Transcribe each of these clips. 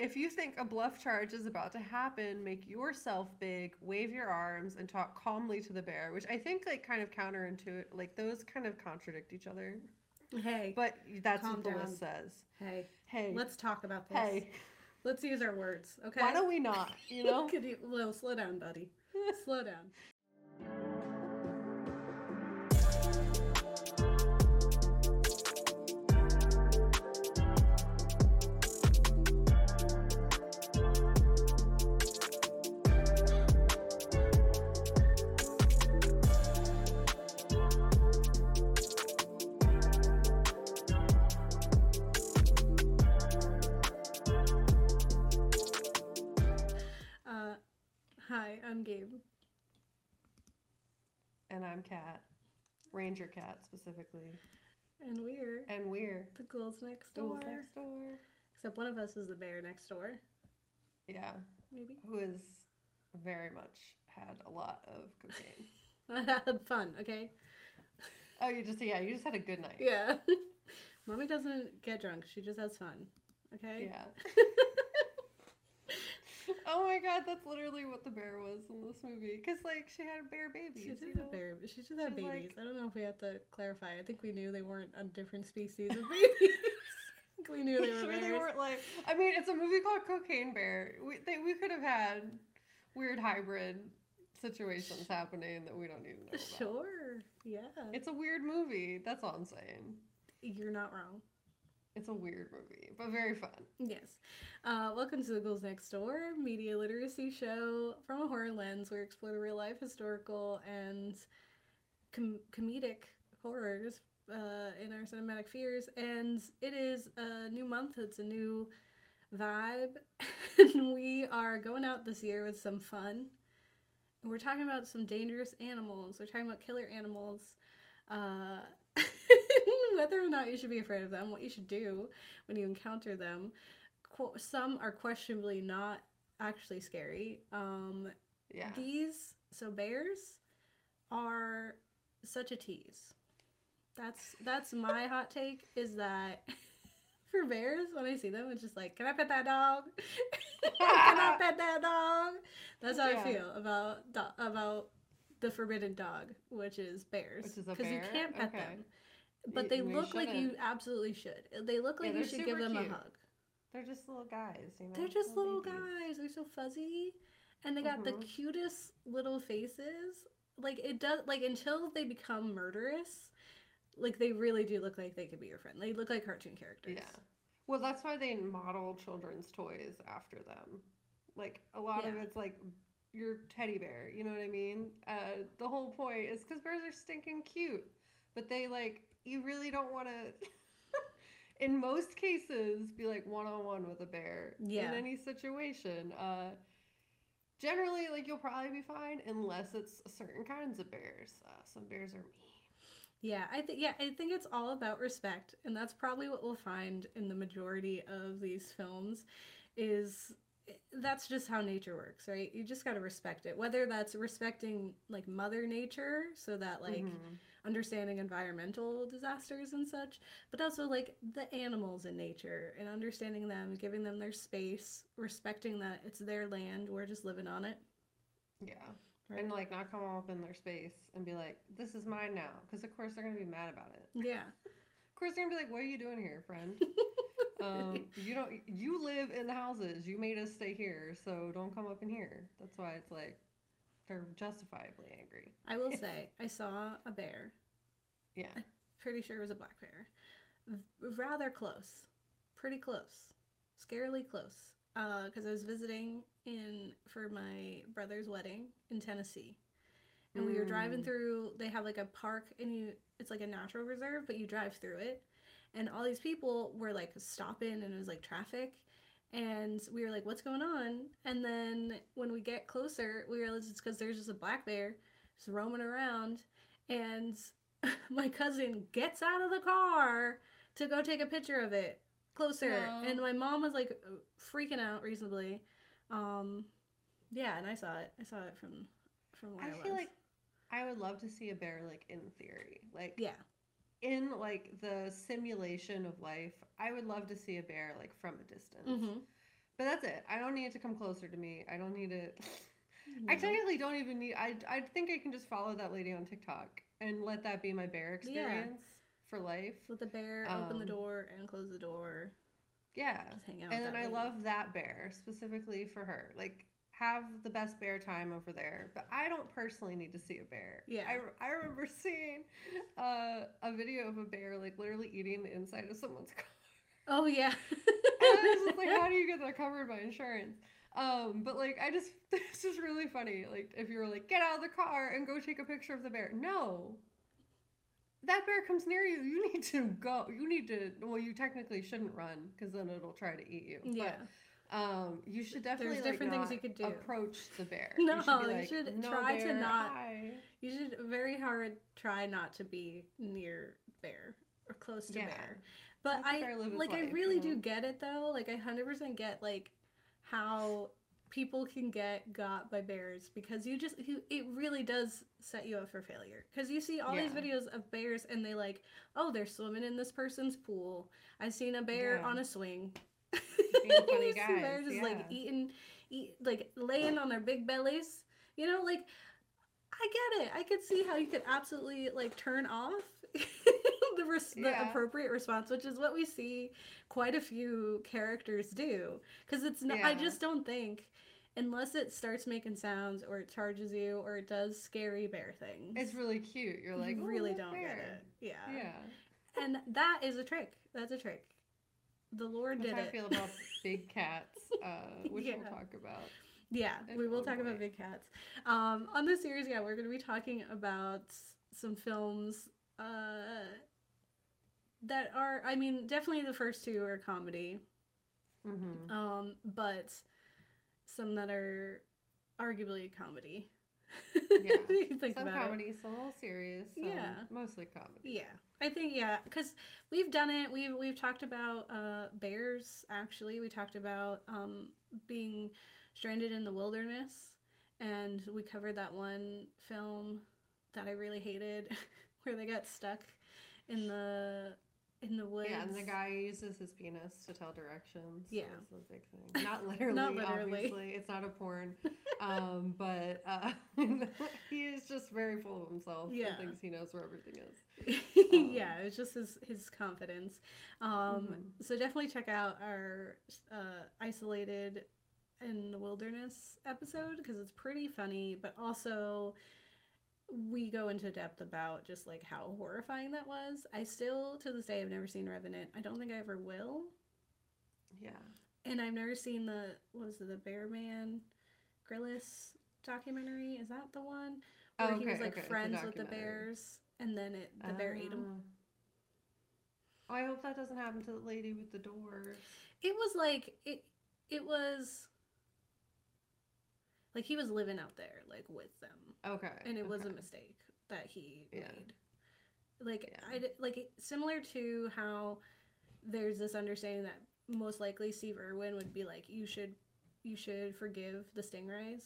if you think a bluff charge is about to happen, make yourself big, wave your arms, and talk calmly to the bear, which I think like kind of counterintuitive, like those kind of contradict each other. Hey, But that's what the down. list says. hey, Hey, let's talk about this. hey, Let's use our words, okay? why don't we not? You know, Could you, well, slow down, buddy. slow down. Hi, I'm Gabe. and I'm Kat, Ranger Kat specifically, And we're and we're the ghouls next door. Ghouls next door. Except one of us is the bear next door, Yeah, maybe. who has very much had a lot of cocaine. I had fun, okay? oh, you just yeah, you just had a good night. Yeah. Mommy doesn't get drunk, she just has fun, okay? Yeah. oh my god, that's literally what the bear was in this movie. Cause like she had a bear babies. She you know? had bear. She just had She's like- babies. I don't know if we have to clarify. I think we knew they weren't a different species of babies. We knew they were sure bears. they weren't like. I mean, it's a movie called Cocaine Bear. We they, we could have had weird hybrid situations happening that we don't to know about. Sure. Yeah. It's a weird movie. That's all I'm saying. You're not wrong. It's a weird movie, but very fun. Yes. Uh, welcome to the Ghouls Next Door media literacy show from a horror lens. where We explore real life, historical, and com- comedic horrors uh, in our cinematic fears. And it is a new month, it's a new vibe. and we are going out this year with some fun. We're talking about some dangerous animals. We're talking about killer animals. Uh, whether or not you should be afraid of them, what you should do when you encounter them. Qu- some are questionably not actually scary. Um, Yeah. These, so bears, are such a tease. That's that's my hot take. Is that for bears when I see them, it's just like, can I pet that dog? can I pet that dog? That's how Yeah. I feel about about the forbidden dog, which is bears, because you can't pet Okay. them. But they look like you absolutely should. They look Yeah, like you should give them a hug. They're just little guys, you know. They're just little babies. guys. They're so fuzzy, and they got the Mhm. cutest little faces. Like it does. Like until they become murderous, like they really do look like they could be your friend. They look like cartoon characters. Yeah. Well, that's why they model children's toys after them. Like a lot of it's like your teddy bear. You know what I mean? Uh, the whole point is because bears are stinking cute, but they like you really don't want to. in most cases, be like one on one with a bear Yeah. in any situation. Uh, generally, like you'll probably be fine unless it's certain kinds of bears. Uh, some bears are mean. Yeah, I think yeah, I think it's all about respect, and that's probably what we'll find in the majority of these films is that's just how nature works, right? You just got to respect it. Whether that's respecting like mother nature so that like Mhm. Understanding environmental disasters and such, but also like the animals in nature and understanding them, giving them their space, respecting that it's their land, we're just living on it. Yeah. Right? And like not come up in their space and be like, "This is mine now," because of course they're gonna be mad about it. yeah. Of course they're gonna be like, "What are you doing here, friend? um, you don't. You live in the houses. You made us stay here, so don't come up in here." That's why it's like they're justifiably angry. I will say, I saw a bear Yeah. pretty sure it was a black bear. Rather close, pretty close, scarily close. Uh, because I was visiting in for my brother's wedding in Tennessee, and we were driving Mm. through. They have like a park, and you it's like a natural reserve, but you drive through it, and all these people were like stopping, and it was like traffic. And we were like, "What's going on?" And then when we get closer, we realized it's because there's just a black bear just roaming around, and my cousin gets out of the car to go take a picture of it closer. Aw. and my mom was like freaking out reasonably. Um yeah and i saw it. I saw it from from where i, I was. feel like I would love to see a bear like in theory, like yeah in like the simulation of life. I would love to see a bear like from a distance. mm-hmm. But that's it. I don't need it to come closer to me. I don't need it. I technically don't even need. I I think I can just follow that lady on TikTok and let that be my bear Yeah. experience for life. Let the bear open the Um, door and close the door. Yeah. Just hang out. And then I lady. love that bear specifically for her. Like have the best bear time over there. But I don't personally need to see a bear. Yeah. I, I remember seeing uh, a video of a bear like literally eating the inside of someone's car. Oh yeah. And I was just like, how do you get that covered by insurance? Um, but like, I just, this is really funny. Like, if you were like, get out of the car and go take a picture of the bear. No. That bear comes near you. You need to go. You need to, well, you technically shouldn't run because then it'll try to eat you. yeah. But, um, you should definitely There's like, different things you could do. approach the bear. No, you should, be you should "No, try to not- hi." You should very hard try not to be near bear or close to Yeah. bear. But I bear like I really you do get it though. Like I hundred percent get like how people can get got by bears because you just you, it really does set you up for failure because you see all these videos of bears and they like oh they're swimming in this person's pool i've seen a bear Yeah. on a swing Being funny guys, bears just like eating eat like laying on their big bellies you know like i get it. I could see how you could absolutely like turn off the, res- the appropriate response which is what we see quite a few characters do. Because it's not i just don't think unless it starts making sounds or it charges you or it does scary bear things It's really cute. You're like, you "Oh, really don't get it. Yeah. Yeah. and that is a trick. That's a trick the lord That's did how I feel about big cats, uh, which Yeah. we'll talk about. Yeah, we will talk about big cats. Um, on this series, yeah, we're going to be talking about some films uh, that are, I mean, definitely the first two are comedy, Mm-hmm. um, but some that are arguably a comedy. Yeah. Think Some about it. comedy, some a little serious. Yeah. Mostly comedy. Yeah, I think yeah, because we've done it. We've we've talked about uh, bears. Actually, we talked about um, being stranded in the wilderness, and we covered that one film that I really hated, where they got stuck in the in the woods. Yeah, and the guy uses his penis to tell directions. Yeah. That's a big thing. Not literally, Not literally. obviously. It's not a porn. um, but uh, he is just very full of himself. Yeah. Thinks he knows where everything is. yeah, it's just his his confidence. Um, Mhm. So definitely check out our uh, isolated in the wilderness episode because it's pretty funny, but also we go into depth about just like how horrifying that was. I still to this day have never seen Revenant. I don't think I ever will, Yeah. and I've never seen the what was it the Bear Man, Grizzly documentary. Is that the one oh, where Oh, he was like okay, friends with the bears, and then it the bear ate him? Oh, I hope that doesn't happen to the lady with the door. It was like it it was like he was living out there like with them Okay. and it was a mistake that he Yeah. made. Like Yeah. I like similar to how there's this understanding that most likely Steve Irwin would be like you should you should forgive the stingrays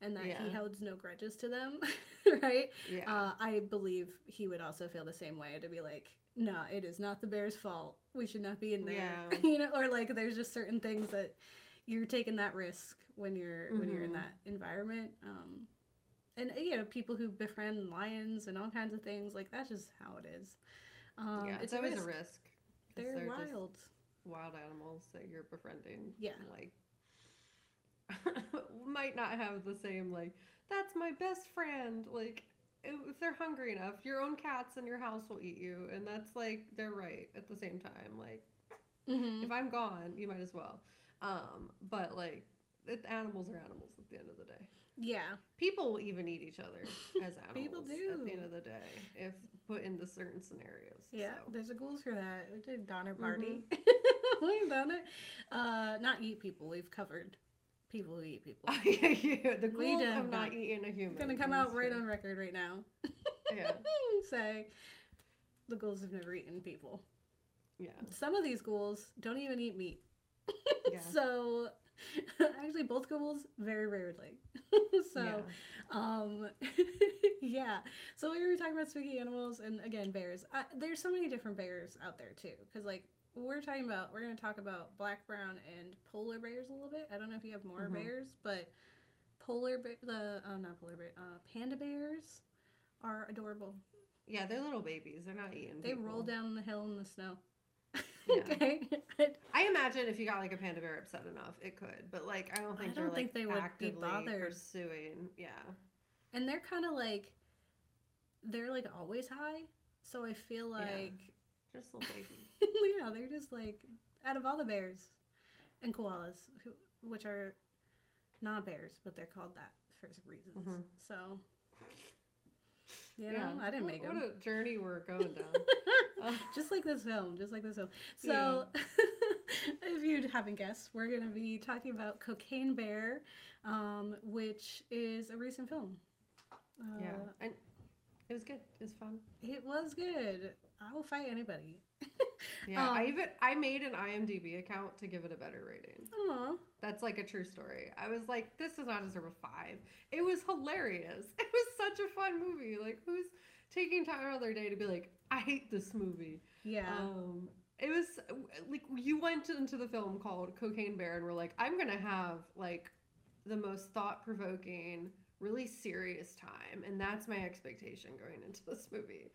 and that he Yeah. holds no grudges to them, right? Yeah. Uh, I believe he would also feel the same way to be like, no, it is not the bear's fault. We should not be in there. Yeah. you know, or like there's just certain things that you're taking that risk when you're when you're in Mhm. that environment. Um, and you know, people who befriend lions and all kinds of things like that's just how it is. Um, yeah. It's, always a risk. They're, just wild. wild animals that you're befriending. Yeah. Like, might not have the same, like, that's my best friend. Like, if they're hungry enough, your own cats in your house will eat you. And that's like, they're right at the same time. Like, Mhm. if I'm gone, you might as well. Um, but like, it, animals are animals at the end of the day. Yeah. People will even eat each other as animals People do. at the end of the day if put into certain scenarios. Yeah, so. there's a goals for that. We did Donner Mm-hmm. Party. We've done it. Uh, not eat people. We've covered people who eat people. yeah, the We have of not not- eating a human. gonna come out right on record right now. Yeah, Say the ghouls have never eaten people. yeah, Some of these ghouls don't even eat meat. yeah. So actually both ghouls very rarely. so yeah. um yeah. So we were talking about spooky animals and again bears. I, there's so many different bears out there too cuz like we're talking about we're going to talk about black, brown, and polar bears a little bit. I don't know if you have more Mhm. bears, but polar bear the oh not polar bear uh, panda bears are adorable. Yeah, they're little babies. They're not eating. They roll down the hill in the snow. Yeah. I imagine if you got like a panda bear upset enough, it could. But like, I don't I think don't they're think like they would be actively bothered. pursuing. Yeah. and they're kind of like they're like always high, so I feel like Yeah. like Just little babies. yeah, they're just like out of all the bears and koalas, who, which are not bears, but they're called that for some reasons. Mhm. So, you know, I didn't What- make What them. a journey we're going down. Uh, just like this film, just like this film. So, if you haven't guessed, we're going to be talking about Cocaine Bear, um, which is a recent film. Uh, yeah, and it was good. It was fun. It was good. I will fight anybody. Yeah, I Um, even I made an IMDb account to give it a better rating. Aw. That's like a true story. I was like, this does not deserve a five. It was hilarious. It was such a fun movie. Like, who's taking time out of their day to be like, I hate this movie? Yeah. Um, it was like you went into the film called Cocaine Bear and were like, I'm gonna have like the most thought provoking, really serious time, and that's my expectation going into this movie.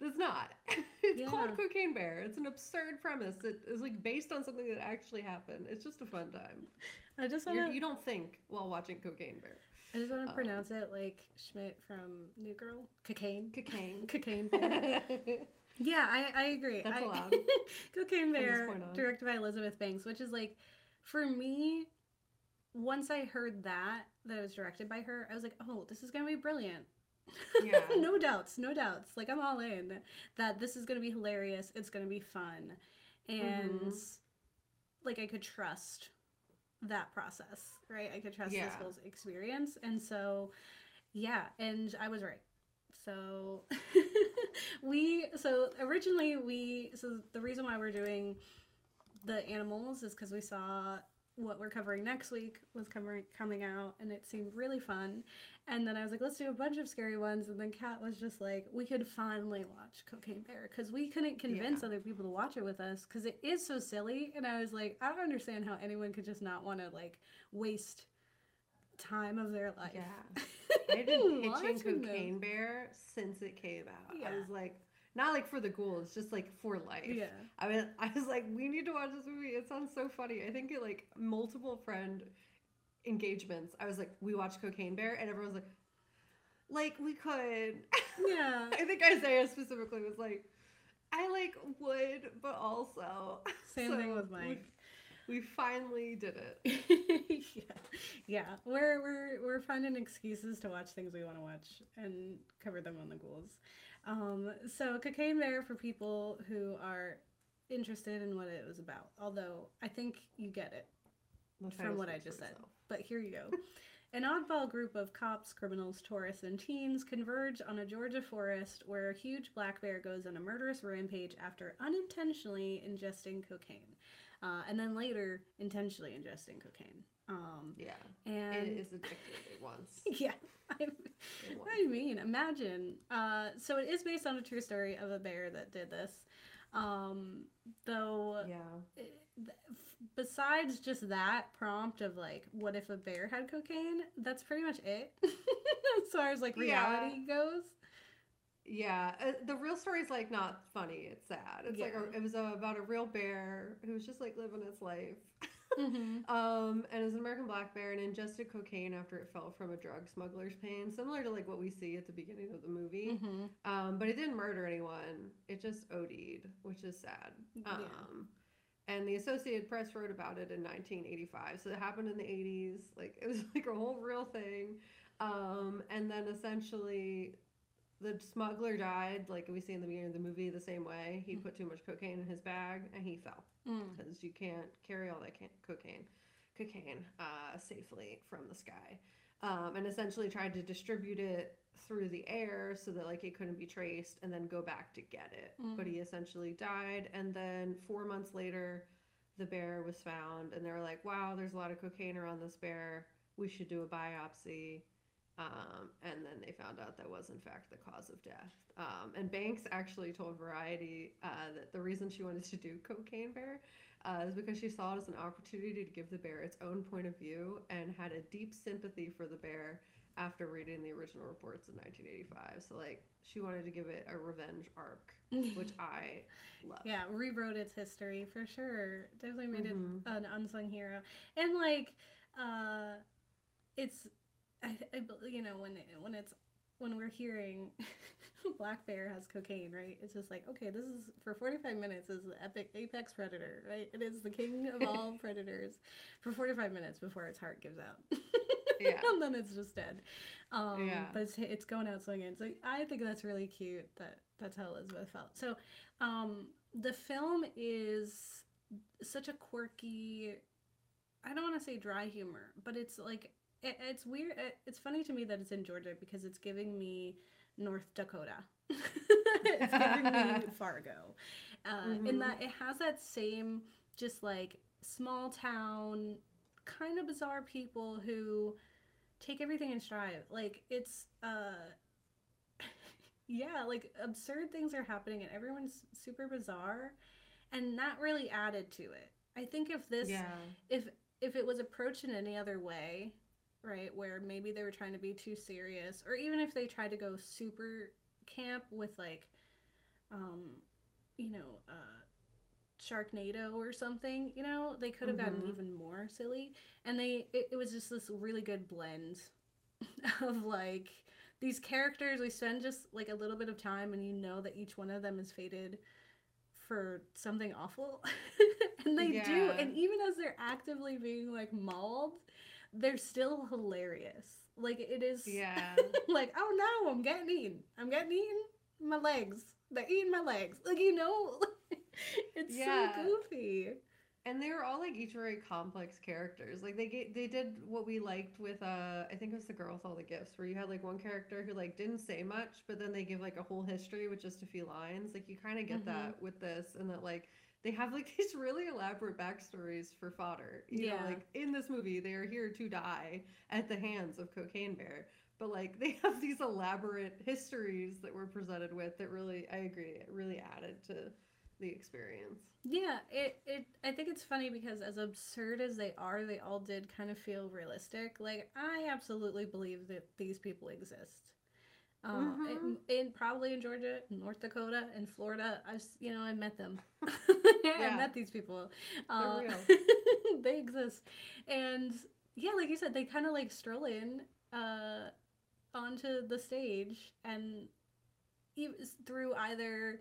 It's not. it's Yeah. called Cocaine Bear. It's an absurd premise. It is like based on something that actually happened. It's just a fun time. I just want to. you don't think while watching Cocaine Bear. I just want to um, pronounce it like Schmidt from New Girl. Cocaine. Cocaine. Cocaine Bear. yeah, I, I agree. That's I, allowed. Cocaine Bear, directed by Elizabeth Banks, which is like, for me, once I heard that, that it was directed by her, I was like, oh, this is going to be brilliant. Yeah. no doubts, no doubts. Like, I'm all in that this is going to be hilarious. It's going to be fun. And, Mhm. like, I could trust that process, right? I could trust this Yeah. whole experience. And so, yeah, and I was right. So we so originally we so the reason why we're doing the animals is because we saw what we're covering next week was coming coming out and it seemed really fun and then i was like let's do a bunch of scary ones and then kat was just like we could finally watch cocaine bear because we couldn't convince Yeah. other people to watch it with us because it is so silly and i was like i don't understand how anyone could just not want to like waste time of their life Yeah. I've been pitching watching them. Cocaine Bear since it came out. Yeah. I was like, not like for the ghouls, just like for life. yeah I mean, I was like, we need to watch this movie. It sounds so funny. I think it like multiple friend engagements. I was like, we watch Cocaine Bear, and everyone was like, like we could. yeah I think Isaiah specifically was like, I like would, but also. same thing So with we- mike We finally did it. yeah, yeah. We're we're we're finding excuses to watch things we want to watch and cover them on the ghouls. Um, so Cocaine Bear for people who are interested in what it was about. Although I think you get it. From what I just said. itself. But here you go. An oddball group of cops, criminals, tourists, and teens converge on a Georgia forest where a huge black bear goes on a murderous rampage after unintentionally ingesting cocaine. Uh, and then later, intentionally ingesting cocaine. Um, Yeah, and it is addictive once. yeah, I, It what was. do you mean? Imagine. Uh, so it is based on a true story of a bear that did this. Um, though, Yeah. it- th- besides just that prompt of like, what if a bear had cocaine? That's pretty much it. as far as like Yeah. reality goes. Yeah, uh, the real story is like not funny. It's sad. It's like a, it was uh about a real bear who was just like living his life. Mm-hmm. Um, and it was an American black bear and ingested cocaine after it fell from a drug smuggler's plane, similar to like what we see at the beginning of the movie. Mm-hmm. Um, but it didn't murder anyone. It just OD'd, which is sad. Yeah. Um, and the Associated Press wrote about it in 1985. So it happened in the 80s. Like it was like a whole real thing. Um, and then essentially, the smuggler died, like we see in the beginning of the movie, the same way. He Mm. put too much cocaine in his bag and he fell Mm. because you can't carry all that can- cocaine, cocaine uh, safely from the sky. Um, and essentially tried to distribute it through the air so that like it couldn't be traced and then go back to get it. But Mm. he essentially died. And then four months later, the bear was found, and they were like, "Wow, there's a lot of cocaine around this bear. We should do a biopsy." Um, and then they found out that was in fact the cause of death. Um, and Banks actually told Variety uh, that the reason she wanted to do Cocaine Bear uh, is because she saw it as an opportunity to give the bear its own point of view and had a deep sympathy for the bear after reading the original reports in 1985. So like she wanted to give it a revenge arc, which I love. yeah, rewrote its history for sure. Definitely made Mhm. it an unsung hero, and like, uh, it's, I, I you know, when it, when it's when we're hearing Black Bear has cocaine, right? It's just like, okay, this is for 45 minutes is the epic apex predator, right? It is the king of all predators for 45 minutes before its heart gives out. Yeah. and then it's just dead. Um, Yeah. But it's, it's going out swinging. So I think that's really cute that that's how Elizabeth felt. So um, the film is such a quirky, I don't want to say dry humor, but it's like, it, it's weird. It, it's funny to me that it's in Georgia because it's giving me North Dakota. it's giving me Fargo. Uh, In Mhm. that it has that same, just like small town, kind of bizarre people who take everything in stride. Like it's uh yeah, like absurd things are happening and everyone's super bizarre and that really added to it. I think if this yeah. if if it was approached in any other way, right, where maybe they were trying to be too serious or even if they tried to go super camp with like um you know, uh Sharknado or something, you know, they could have gotten Mhm. even more silly. And they it, it was just this really good blend of like these characters we spend just like a little bit of time and you know that each one of them is fated for something awful. and they do. And even as they're actively being like mauled, they're still hilarious. Like it is Yeah. like, oh no, I'm getting eaten. I'm getting eaten. My legs. They're eating my legs. Like you know, it's Yeah. so goofy. and they were all like each very complex characters. Like they get, they did what we liked with uh I think it was the girl with all the gifts, where you had like one character who like didn't say much, but then they give like a whole history with just a few lines. Like you kind of get Mhm. that with this, and that like they have like these really elaborate backstories for fodder. You know, Yeah. like in this movie, they are here to die at the hands of Cocaine Bear. But like they have these elaborate histories that we're presented with that really, I agree, it really added to the experience. Yeah, it, it I think it's funny because as absurd as they are, they all did kind of feel realistic. Like I absolutely believe that these people exist. Um, Mhm. in, in probably in Georgia, North Dakota, and Florida, I've you know I met them. Yeah. I met these people. Uh, they exist, and yeah, like you said, they kind of like stroll in uh, onto the stage and ev- through either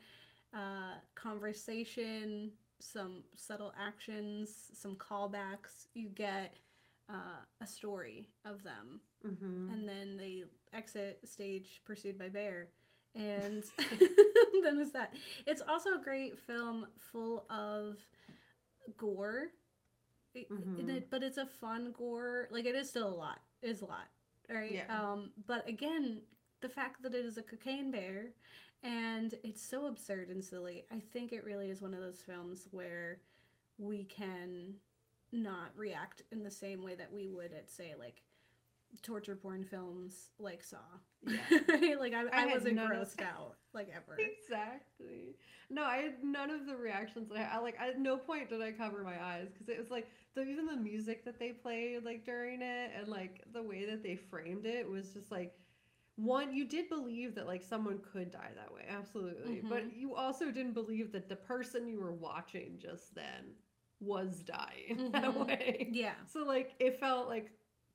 uh, conversation, some subtle actions, some callbacks, you get uh, a story of them. Mm-hmm. And then they exit stage pursued by Bear. And then it's that. It's also a great film full of gore. Mhm. it- but it's a fun gore. Like it is still a lot. It is a lot. Right? Yeah. Um, but again, the fact that it is a cocaine bear and it's so absurd and silly, I think it really is one of those films where we can not react in the same way that we would at say like torture porn films like Saw. Yeah. Right? like I, I I, wasn't grossed out like ever. Exactly. No, I had none of the reactions. that I, I like at no point did I cover my eyes because it was like the even the music that they played like during it and like the way that they framed it was just like one you did believe that like someone could die that way absolutely but Mhm. you also didn't believe that the person you were watching just then was dying that Mhm. way Yeah. so like it felt like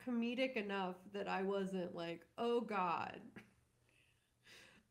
comedic enough that I wasn't like, oh god.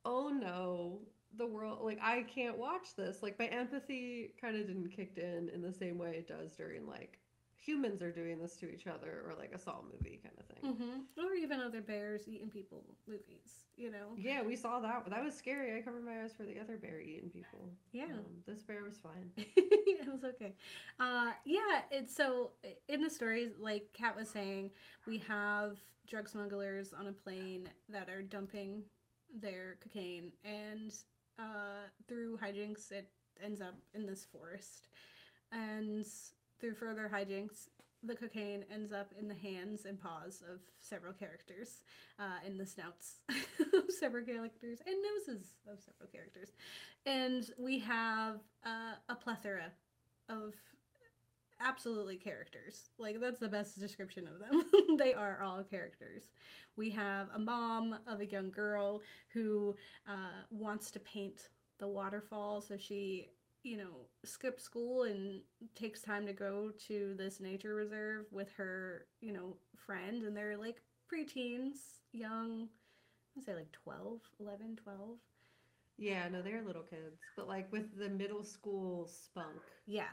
Oh no. The world like I can't watch this. Like my empathy kind of didn't kick in in the same way it does during like humans are doing this to each other or like a Saw movie kind of thing. hmm Or even other bears eating people movies, you know? Yeah, we saw that. That was scary. I covered my eyes for the other bear eating people. Yeah. Um, this bear was fine. it was okay. Uh, yeah, it's so in the stories, like Kat was saying, we have drug smugglers on a plane that are dumping their cocaine, and uh, through hijinks, it ends up in this forest. And through further hijinks, the cocaine ends up in the hands and paws of several characters, uh, in the snouts of several characters, and noses of several characters. And we have uh, a plethora of absolutely characters. Like, that's the best description of them. they are all characters. We have a mom of a young girl who uh, wants to paint the waterfall, so she you know, skips school and takes time to go to this nature reserve with her, you know, friend. And they're like preteens, young, I'd say like 12, 11, 12. Yeah, no, they're little kids, but like with the middle school spunk. Yeah.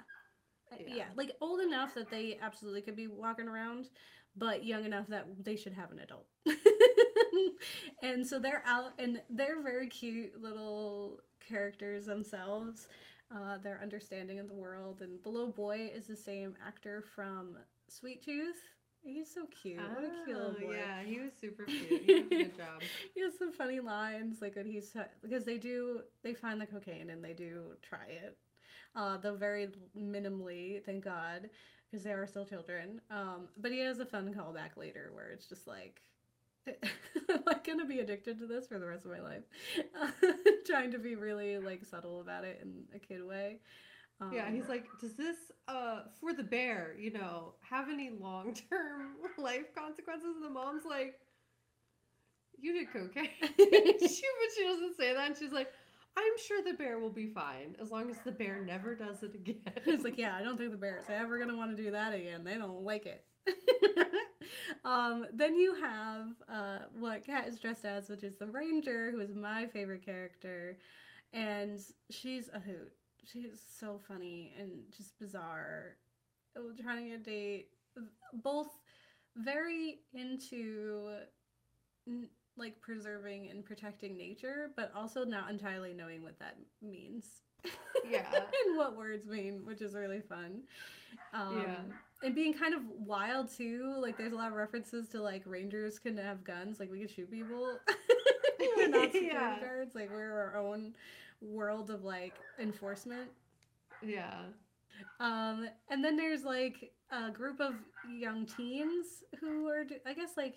Uh, Yeah. Yeah. like old enough that they absolutely could be walking around, but young enough that they should have an adult. and so they're out and they're very cute little characters themselves. Uh, their understanding of the world. And the little boy is the same actor from Sweet Tooth. He's so cute. what a cute little Oh, boy. Yeah, he was super cute. He did a good job. he has some funny lines like when he's because they do they find the cocaine and they do try it uh though very minimally thank god because they are still children um but he has a fun callback later where it's just like am i gonna be addicted to this for the rest of my life trying to be really like subtle about it in a kid way um, Yeah, he's like, does this, uh, for the bear, you know, have any long term life consequences? And the mom's like, you did cocaine. she, but she doesn't say that. And she's like, I'm sure the bear will be fine as long as the bear never does it again. it's like, yeah, I don't think the bears ever gonna want to do that again. They don't like it. Um, then you have uh, what Kat is dressed as, which is the ranger, who is my favorite character, and she's a hoot. She's so funny and just bizarre. Oh, Trying to date, both very into like preserving and protecting nature, but also not entirely knowing what that means. Yeah. and what words mean, which is really fun. Um, Yeah. And being kind of wild too. Like there's a lot of references to like rangers can have guns, like we could shoot people. we're not security Yeah. guards, like we're our own world of like enforcement. yeah. Um, and then there's like a group of young teens who are, I guess, like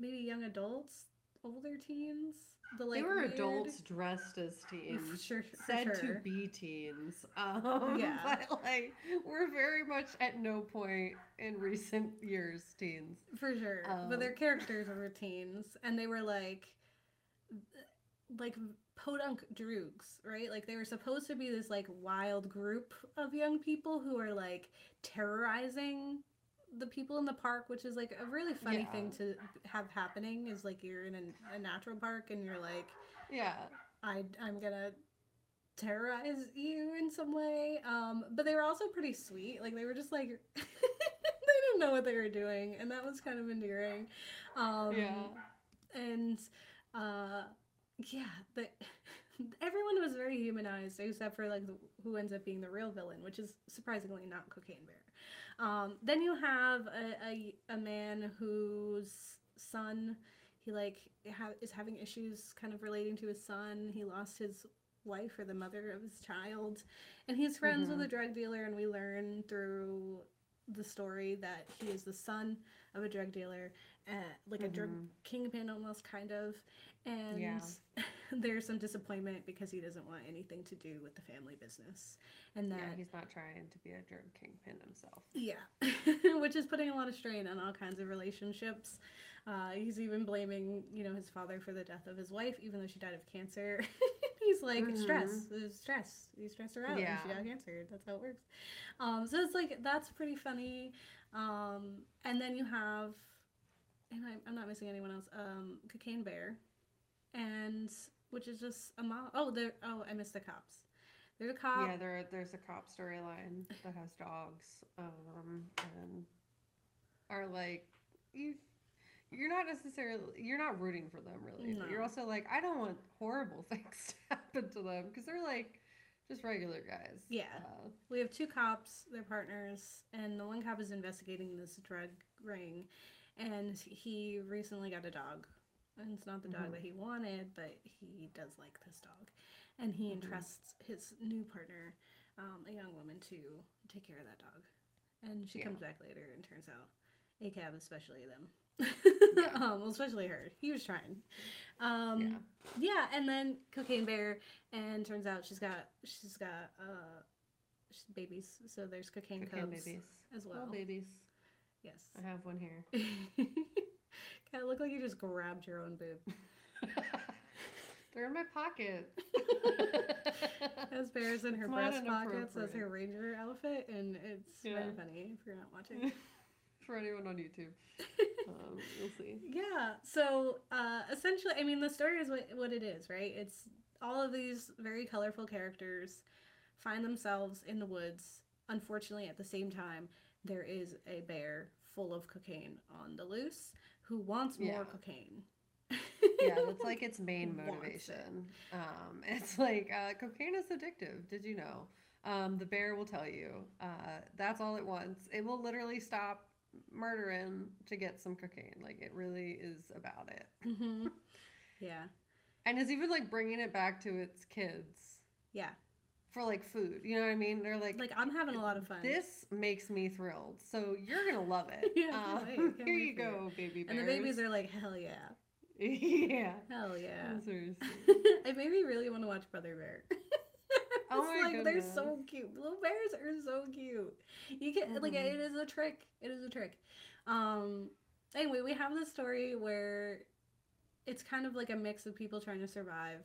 maybe young adults, older teens. The like they were weird- adults dressed as teens. Sure, Said sure. to be teens. Um, Yeah. But like, we're very much at no point in recent years teens. For sure. but their Um, characters were teens and they were like like podunk droogs, right? Like they were supposed to be this like wild group of young people who are like terrorizing the people in the park, which is like a really funny thing to have happening is like you're in a, a natural park and you're like Yeah. I I'm gonna terrorize you in some way. Um, but they were also pretty sweet. Like they were just like they didn't know what they were doing, and that was kind of endearing. Um, Yeah. and uh, yeah, but everyone was very humanized except for like the, who ends up being the real villain, which is surprisingly not Cocaine Bear. Um, then you have a, a, a man whose son he like ha- is having issues kind of relating to his son. He lost his wife or the mother of his child, and he's friends with Mhm. a drug dealer. And we learn through the story that he is the son of a drug dealer, uh, like a drug Mhm. kingpin almost kind of. And Yeah. there's some disappointment because he doesn't want anything to do with the family business, and that Yeah, he's not trying to be a drug kingpin himself. yeah, which is putting a lot of strain on all kinds of relationships. Uh, he's even blaming, you know, his father for the death of his wife, even though she died of cancer. he's like, Mhm. stress, it's stress. You stress her out, and she Yeah. got cancer. That's how it works. Um, so it's like that's pretty funny. Um, and then you have, and I, I'm not missing anyone else. Um, Cocaine Bear, and which is just a mom. Oh, there. Oh, I missed the cops. There's a cop. Yeah, there there's a cop storyline that has dogs, um, and are like you. You're not necessarily you're not rooting for them really, but you're also like I don't want horrible things to happen to them because they're like just regular guys. Yeah. Uh, We have two cops, they're partners, and the one cop is investigating this drug ring, and he recently got a dog. And it's not the dog Mhm. that he wanted, but he does like this dog. And he Mhm. entrusts his new partner, um, a young woman, to take care of that dog. and she Yeah. comes back later and turns out ACAB, especially them, Yeah. um, well, especially her, he was trying. Um, yeah. yeah, and then Cocaine Bear, and turns out she's got she's got uh she's babies, so there's cocaine, Cocaine cubs babies. as well. Babies. Yes. I have one here. kind of look like you just grabbed your own boob. They're in my pocket. Has bears in her breast pockets as her ranger outfit, and it's very funny if you're not watching. For anyone on YouTube, um, you'll see. yeah. So uh, essentially, I mean, the story is what what it is, right? It's all of these very colorful characters find themselves in the woods. Unfortunately, at the same time, there is a bear full of cocaine on the loose who wants more Yeah. cocaine. Yeah, that's like its main it. motivation. Um, it's like uh, cocaine is addictive. Did you know? Um, the bear will tell you. Uh, that's all it wants. It will literally stop murdering to get some cocaine. Like it really is about it. hmm Yeah. And it's even like bringing it back to its kids Yeah. For like food. You know what I mean? They're like, Like I'm having a lot of fun. this makes me thrilled. So you're gonna love it. Yeah, Um, wait, here you go, baby bears. and the babies are like, hell yeah. yeah. Hell yeah. Seriously. it made me really want to watch Brother Bear. Oh my like they're so cute. Little bears are so cute. You can like Mhm. it is a trick. It is a trick. Um anyway, we have this story where it's kind of like a mix of people trying to survive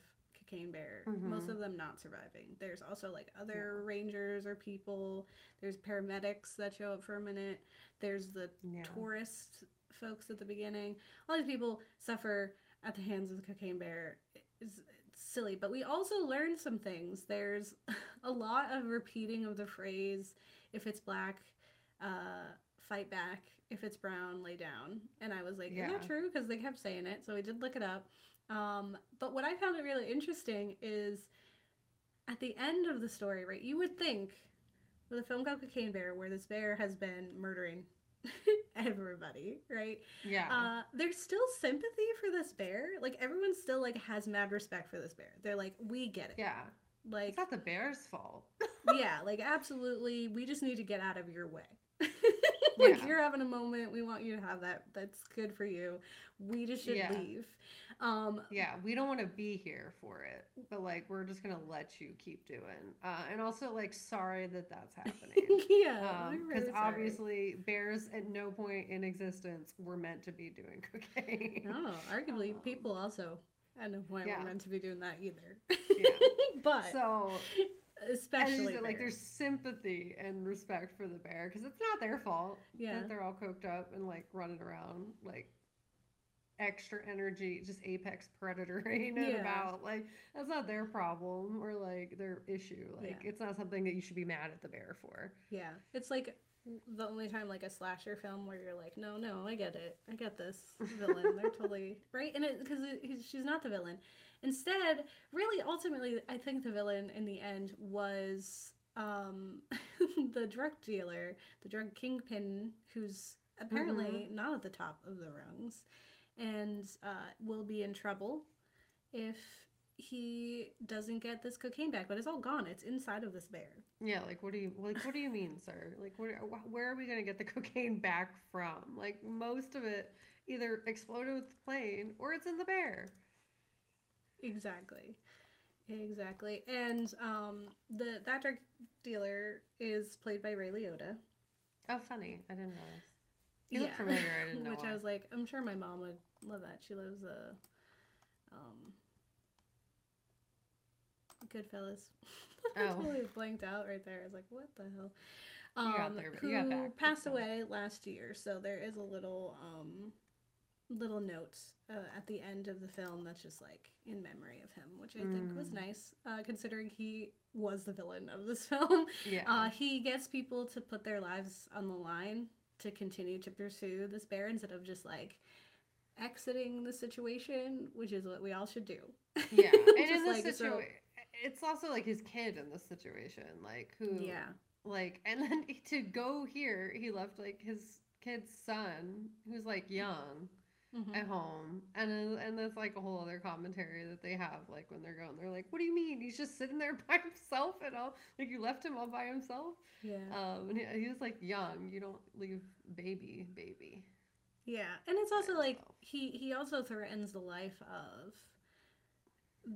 cocaine bear. Most Mhm. of them not surviving. There's also like other rangers or people. There's paramedics that show up for a minute. There's the Yeah. tourist folks at the beginning. All these people suffer at the hands of the cocaine bear. It's, it's silly, but we also learn some things. There's a lot of repeating of the phrase "if it's black, uh, fight back; if it's brown, lay down." And I was like, "Is that true?" Because they kept saying it, so we did look it up. Um, but what I found it really interesting is at the end of the story, right? You would think with a film called Cocaine Bear, where this bear has been murdering everybody, right? Yeah. Uh, there's still sympathy for this bear. Like everyone still like has mad respect for this bear. They're like, we get it. yeah. Like It's not the bear's fault. yeah, like absolutely. We just need to get out of your way. like Yeah. you're having a moment. We want you to have that. That's good for you. We just should Yeah. leave. Um, Yeah, we don't want to be here for it, but like we're just gonna let you keep doing. Uh, and also, like, sorry that that's happening. yeah, Because really obviously, bears at no point in existence were meant to be doing cocaine. No, arguably, Um, people also at no point yeah. were meant to be doing that either. Yeah. but So, especially like, there's sympathy and respect for the bear because it's not their fault yeah, that they're all coked up and like running around like extra energy, just apex predator, you know, Yeah. about like that's not their problem or like their issue. Like Yeah. it's not something that you should be mad at the bear for. yeah. It's like the only time like a slasher film where you're like, no, no, I get it, I get this villain. They're totally right, and it because she's not the villain. Instead, really, ultimately, I think the villain in the end was um the drug dealer, the drug kingpin, who's apparently not at the top of the rungs, and uh, will be in trouble if he doesn't get this cocaine back. But it's all gone. It's inside of this bear. Yeah, like what do you like? What do you mean, sir? Like, where where are we gonna get the cocaine back from? Like most of it either exploded with the plane or it's in the bear. Exactly. Exactly. And um the that drug dealer is played by Ray Liotta. Oh, funny! I didn't realize. He looked familiar, I didn't know Which why. I was like, I'm sure my mom would love that. She loves uh um Goodfellas. I Oh. totally blanked out right there. I was like, what the hell? Um, there, who you got back. passed away last year, so there is a little um little note uh, at the end of the film that's just like in memory of him, which I think was Mm. nice, uh, considering he was the villain of this film. Yeah. Uh, he gets people to put their lives on the line to continue to pursue this bear instead of just like exiting the situation, which is what we all should do. Yeah, and in Just, this like, so- situation, it's also like his kid in this situation, like who, Yeah. like, and then to go here, he left like his kid's son, who's like young, Mhm. at home, and and that's like a whole other commentary that they have, like when they're going, they're like, "What do you mean? He's just sitting there by himself and all? Like you left him all by himself?" Yeah. Um, and he, he was like young. You don't leave baby, baby. Yeah, and it's also like himself. he he also threatens the life of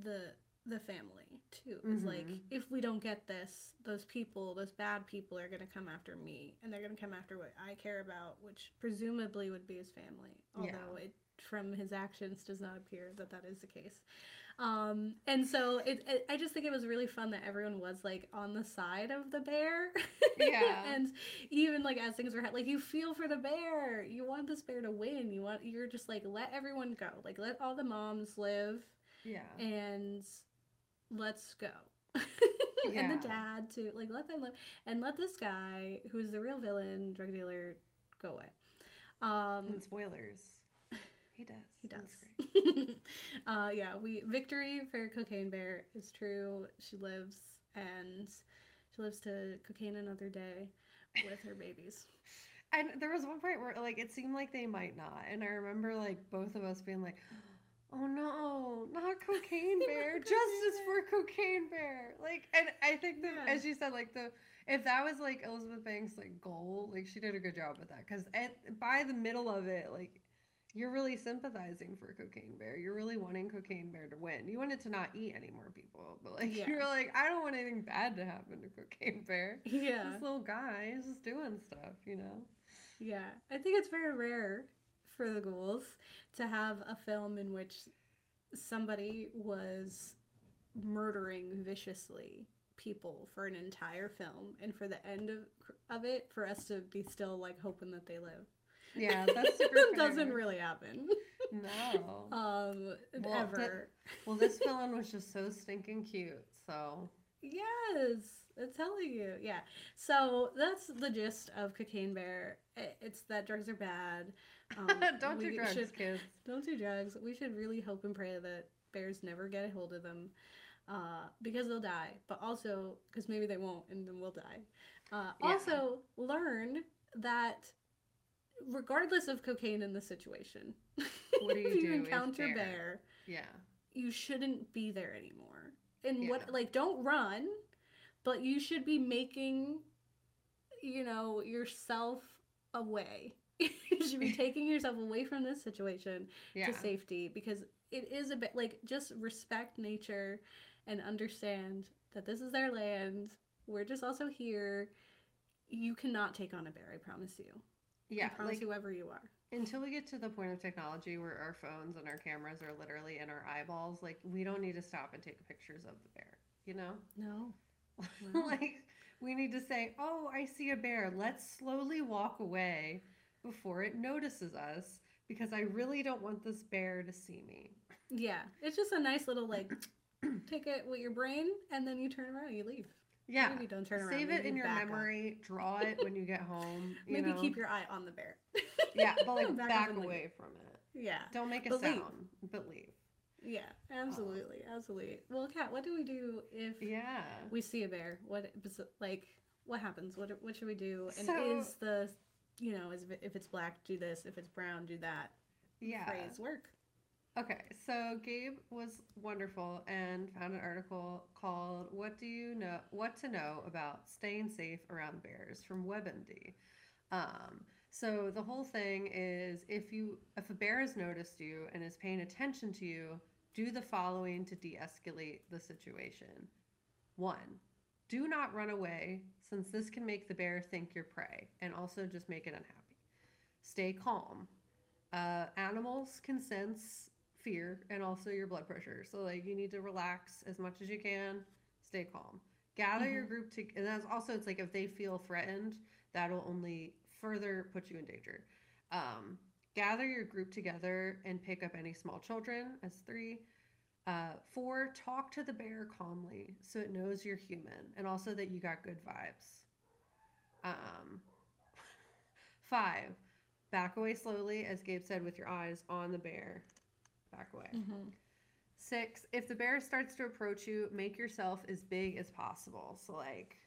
the the family too. It's like Mhm. if we don't get this, those people, those bad people are gonna come after me, and they're gonna come after what I care about, which presumably would be his family. Yeah. Although it from his actions does not appear that that is the case. Um, and so it, it, I just think it was really fun that everyone was like on the side of the bear. Yeah. and even like as things were ha- like you feel for the bear. You want this bear to win. You want you're just like let everyone go. Like let all the moms live Yeah. and let's go. and the dad too. Like let them live and let this guy who's the real villain, drug dealer, go away. Um And spoilers. He does. he does. uh, yeah, we victory for Cocaine Bear is true. She lives and she lives to cocaine another day with her babies. And there was one point where like it seemed like they might not, and I remember like both of us being like, "Oh no, not cocaine bear! Not Cocaine Justice for cocaine bear!" Like, and I think that Yeah. as you said, like the if that was like Elizabeth Banks' like goal, like she did a good job with that because at by the middle of it, like you're really sympathizing for cocaine bear. You're really wanting cocaine bear to win. You want it to not eat any more people, but like Yeah. you're like, I don't want anything bad to happen to cocaine bear. Yeah, This little guy is just doing stuff, you know. yeah. I think it's very rare for the ghouls to have a film in which somebody was murdering viciously people for an entire film and for the end of, of it for us to be still like hoping that they live Yeah, that's super doesn't really happen. No. um Well, ever. well, this villain was just so stinking cute. So. Yes i'm telling you. Yeah. So that's the gist of cocaine bear. It's that drugs are bad. Um, don't do drugs, should- kids. don't do drugs. We should really hope and pray that bears never get a hold of them uh, because they'll die but also because maybe they won't and then we'll die. Uh, Yeah. also learn that regardless of cocaine in the situation What do you if you do encounter bear- bear Yeah. you shouldn't be there anymore. And what like don't run, but you should be making you know yourself away. you should be taking yourself away from this situation Yeah. to safety because it is a bit like just respect nature and understand that this is their land. We're just also here. You cannot take on a bear, I promise you. Yeah. I promise Like whoever you are. until we get to the point of technology where our phones and our cameras are literally in our eyeballs, like we don't need to stop and take pictures of the bear. You know. No. No. like we need to say, "Oh, I see a bear. Let's slowly walk away before it notices us because I really don't want this bear to see me." Yeah, it's just a nice little like take it with your brain and then you turn around, and you leave. Yeah. Maybe don't turn around. Save it in your back up. memory, draw it when you get home. You Maybe know? keep your eye on the bear. Yeah, but like Back back, away from it. Yeah, Don't make a But leave. sound, but leave. yeah, absolutely, absolutely. Well, Kat, what do we do if Yeah. we see a bear? What like what happens? What what should we do? And So- is the you know is if, if it's black, do this. If it's brown, do that. Yeah. Phrase work. Okay, so Gabe was wonderful and found an article called "What Do You Know? What to Know About Staying Safe Around Bears" from WebMD. Um, so the whole thing is, if you if a bear has noticed you and is paying attention to you, do the following to de-escalate the situation. One, do not run away, since this can make the bear think you're prey and also just make it unhappy. Stay calm. Uh, animals can sense fear and also your blood pressure. So like you need to relax as much as you can. Stay calm. Gather your group to, and that's also it's like if they feel threatened, that'll only further put you in danger. Um, gather your group together and pick up any small children as three. Uh, four, talk to the bear calmly so it knows you're human and also that you got good vibes. Um, five, back away slowly, as Gabe said, with your eyes on the bear. Back away. Mm-hmm. Six, if the bear starts to approach you, make yourself as big as possible. So, like,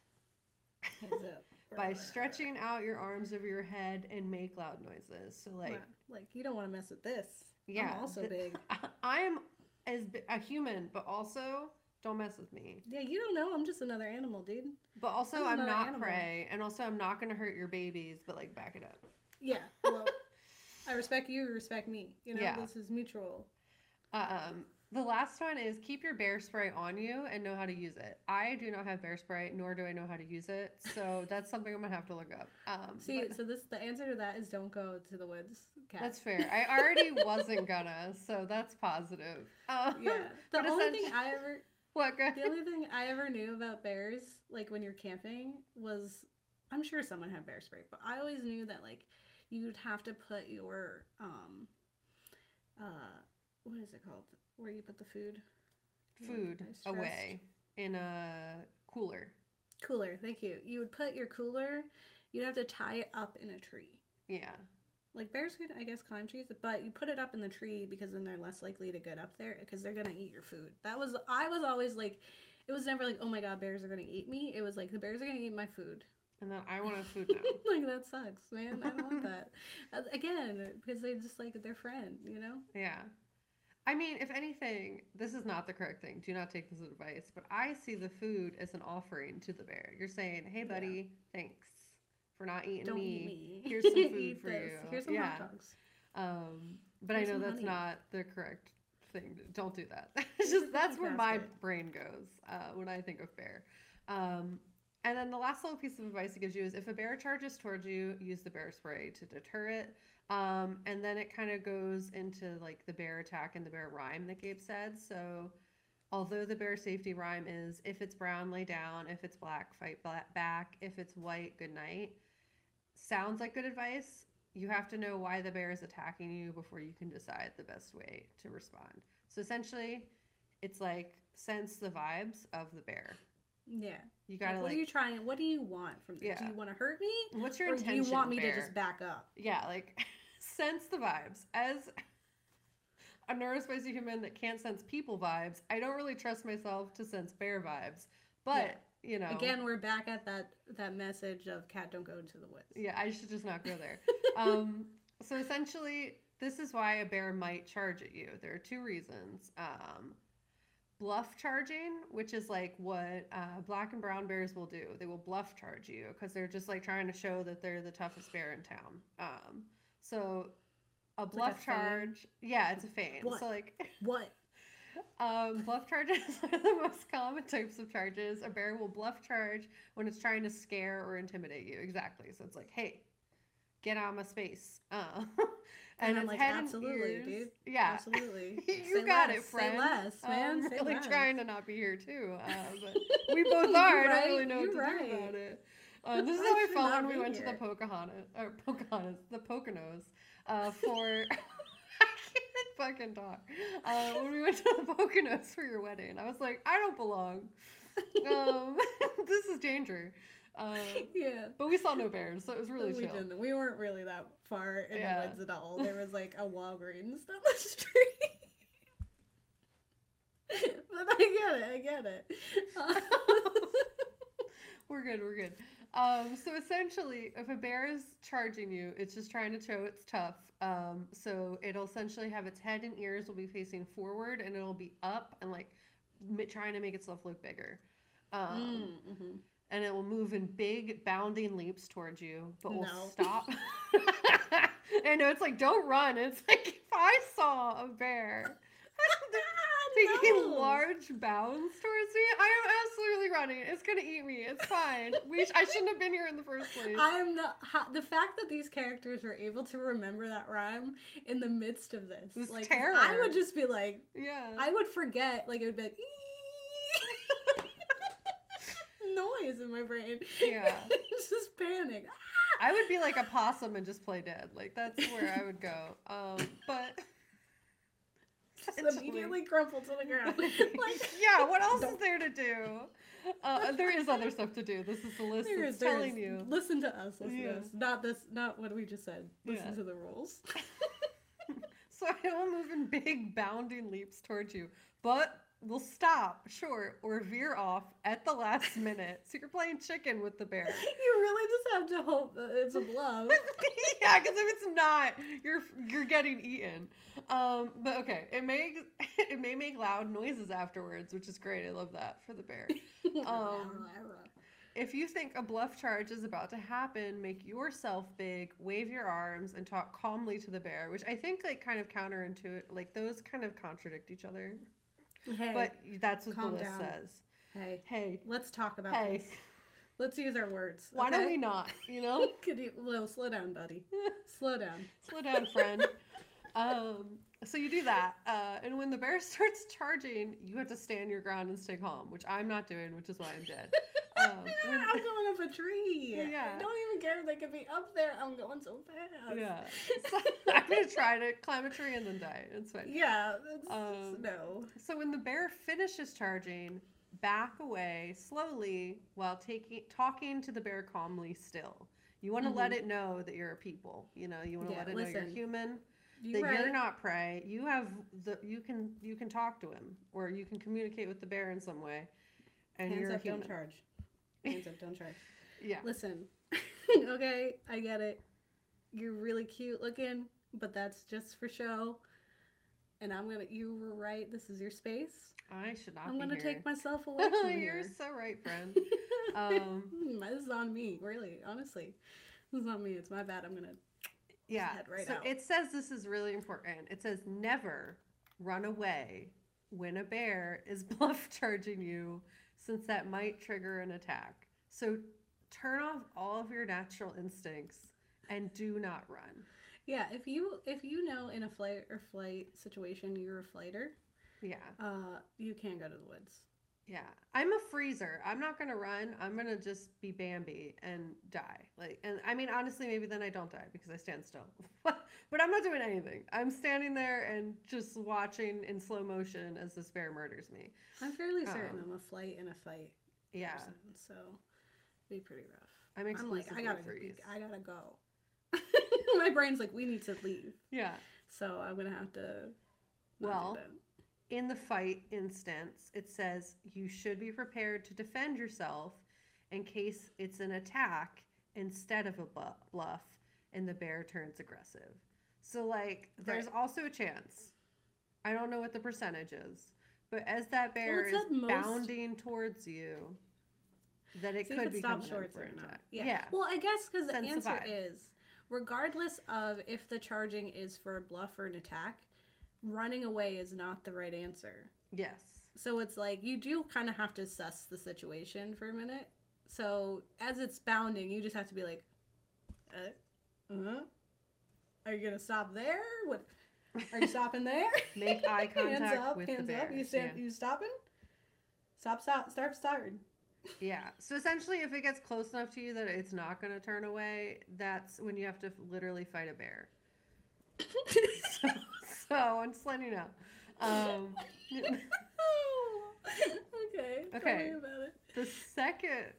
by stretching out your arms over your head and make loud noises. So like Wow, like you don't want to mess with this. yeah, I'm also big. I am as a human, but also don't mess with me. Yeah, you don't know. I'm just another animal, dude. But also I'm I'm not animal. prey, and also I'm not gonna hurt your babies. But like back it up. Yeah. Well, I respect you. You respect me. You know, Yeah. this is mutual. Um, the last one is keep your bear spray on you and know how to use it. I do not have bear spray, nor do I know how to use it, so that's something I'm gonna have to look up. Um, See, but so this the answer to that is don't go to the woods. Kat. that's fair. I already wasn't gonna, so that's positive. Um, Yeah. The only thing I ever what? The only thing I ever knew about bears, like when you're camping, was I'm sure someone had bear spray, but I always knew that like you'd have to put your um uh what is it called? Where you put the food? food stressed. away in a cooler. Cooler, thank you. You would put your cooler, you'd have to tie it up in a tree. Yeah. Like bears could, I guess, climb trees, but you put it up in the tree because then they're less likely to get up there because they're gonna eat your food. That was I was always like, it was never like, oh my god, bears are gonna eat me. It was like the bears are gonna eat my food. And then I want a food now. like that sucks, man. I don't want that. Again, because they just like their friend, you know. yeah. I mean, if anything, this is not the correct thing. Do not take this advice. But I see the food as an offering to the bear. You're saying, hey, Yeah. buddy, thanks for not eating Don't me. eat me. Here's some food for this. you. Here's some Yeah. hot dogs. Um, but Here's I know that's honey. not the correct thing. Don't do that. it's just that's where my brain goes uh, when I think of bear. Um, and then the last little piece of advice it gives you is if a bear charges towards you, use the bear spray to deter it. Um, and then it kind of goes into like the bear attack and the bear rhyme that Gabe said. So although the bear safety rhyme is if it's brown, lay down. If it's black, fight back. If it's white, good night. Sounds like good advice. You have to know why the bear is attacking you before you can decide the best way to respond. So essentially, it's like sense the vibes of the bear. Yeah. You gotta like, what like, are you trying? What do you want from this? Do you want to hurt me, what's your or intention? do you want me bear? to just back up? yeah, like sense the vibes. As a neurospicy human that can't sense people vibes, I don't really trust myself to sense bear vibes. But you know, Again, we're back at that that message of Kat don't go into the woods. Yeah, I should just not go there. um, so essentially, this is why a bear might charge at you. There are two reasons. Um, bluff charging, which is like what uh, black and brown bears will do. They will bluff charge you because they're just like trying to show that they're the toughest bear in town. Um, so a like a bluff charge, yeah, it's a feint. What? So like What? um, bluff charges are the most common types of charges. A bear will bluff charge when it's trying to scare or intimidate you. Exactly. So it's like, hey, get out of my space. Uh, And I'm like, "Absolutely, ears- dude. Yeah. Absolutely. you Say got less, it, friend. Say less, man. I'm say really less. trying to not be here too, uh, but we both are. You're I don't really know what to right. do about it. Uh, this is how I felt when we went to the here. Pocahontas or Pocahontas, the Poconos, uh, for. I can't fucking talk. Uh, when we went to the Poconos for your wedding, I was like, I don't belong. Um, this is danger. Uh, Yeah. but we saw no bears, so it was really we chill. didn't. We weren't really that far in Yeah. the woods at all. There was like a Walgreens down the street. but I get it. I get it. we're good. We're good. Um, so essentially, if a bear is charging you, it's just trying to show it's tough. Um, so it'll essentially have its head and ears will be facing forward, and it'll be up and like m- trying to make itself look bigger. Um, Mm, mhm. and it will move in big bounding leaps towards you, but will No. stop. I know it's like don't run. It's like if I saw a bear taking No. large bounds towards me, I am absolutely running. It's gonna eat me. It's fine. We sh- I shouldn't have been here in the first place. I am not. How, the fact that these characters were able to remember that rhyme in the midst of this, This like terror. I would just be like, yeah. I would forget. Like it would be like, noise in my brain. Yeah. it's just panic. I would be like a possum and just play dead. Like that's where I would go. Um, but Just immediately crumple to the ground. Like, yeah, what else is there to do? Uh, there is other stuff to do. This is the list There that's is, telling is. you. Listen to us. Listen Yeah. to us. Not this. Not what we just said. Listen Yeah. to the rules. So it will move in big bounding leaps towards you. But will stop short or veer off at the last minute. So you're playing chicken with the bear. You really just have to hope that it's a bluff. yeah, because if it's not, you're you're getting eaten. Um, but okay, it may it may make loud noises afterwards, which is great. I love that for the bear. Um, If you think a bluff charge is about to happen, make yourself big, wave your arms, and talk calmly to the bear, which I think like kind of counterintuitive, like those kind of contradict each other. Hey, But that's what calm the list down. says. hey, Hey, let's talk about hey, this. Let's use our words. why don't we not? You know, Could you, well, slow down, buddy. Slow down. slow down, friend. um, so you do that, uh, and when the bear starts charging, you have to stand your ground and stay calm, which I'm not doing, which is why I'm dead. Um, I'm going up a tree. Yeah. I don't even care if they could be up there. I'm going so fast. yeah, So I'm gonna try to climb a tree and then die. It's fine. Yeah. It's, Um, no. So when the bear finishes charging, back away slowly while taking talking to the bear calmly still. You want to let Mhm. it know that you're a people. You know, you want to Yeah, let it know you're human, You that right. you're not prey. You have the you can you can talk to him or you can communicate with the bear in some way. And Hands you're up, a human. don't charge. Hands up, don't try. Yeah. Listen, okay, I get it. You're really cute looking, but that's just for show. And I'm gonna. You were right. This is your space. I should not I'm gonna here. take myself away from You're here. so right, friend. Um, this is on me, really. Honestly, this is on me. It's my bad. I'm gonna. Yeah. head right so out. it says this is really important. It says never run away when a bear is bluff charging you, since that might trigger an attack. So turn off all of your natural instincts and do not run. Yeah, if you if you know in a flight or flight situation you're a flighter, Yeah. uh, you can go to the woods. Yeah. I'm a freezer. I'm not going to run. I'm going to just be Bambi and die. Like and I mean honestly maybe then I don't die because I stand still. but I'm not doing anything. I'm standing there and just watching in slow motion as this bear murders me. I'm fairly certain Um, I'm a flight and a fight Yeah. person, so it'd be pretty rough. I'm I'm like, I gotta, freeze. I gotta go. My brain's like, we need to leave, Yeah. so I'm gonna have to. not do Well. In the fight instance, it says you should be prepared to defend yourself in case it's an attack instead of a bluff and the bear turns aggressive. So, like, there's Right. also a chance. I don't know what the percentage is, but as that bear it is most- bounding towards you, that it See could if be it stops coming in short for or not. attack. Yeah. yeah. Well, I guess because the answer is, regardless of if the charging is for a bluff or an attack, running away is not the right answer. Yes. So it's like you do kind of have to assess the situation for a minute. So as it's bounding, you just have to be like, uh, uh are you gonna stop there? What? Are you stopping there? Make eye hands contact up, with hands the bear. up. You stand. yeah. You stopping? Stop. Stop. Start. Start. Yeah. So essentially, if it gets close enough to you that it's not going to turn away, that's when you have to literally fight a bear. so, so I'm just letting you know. Um, okay. Okay. me about it. the second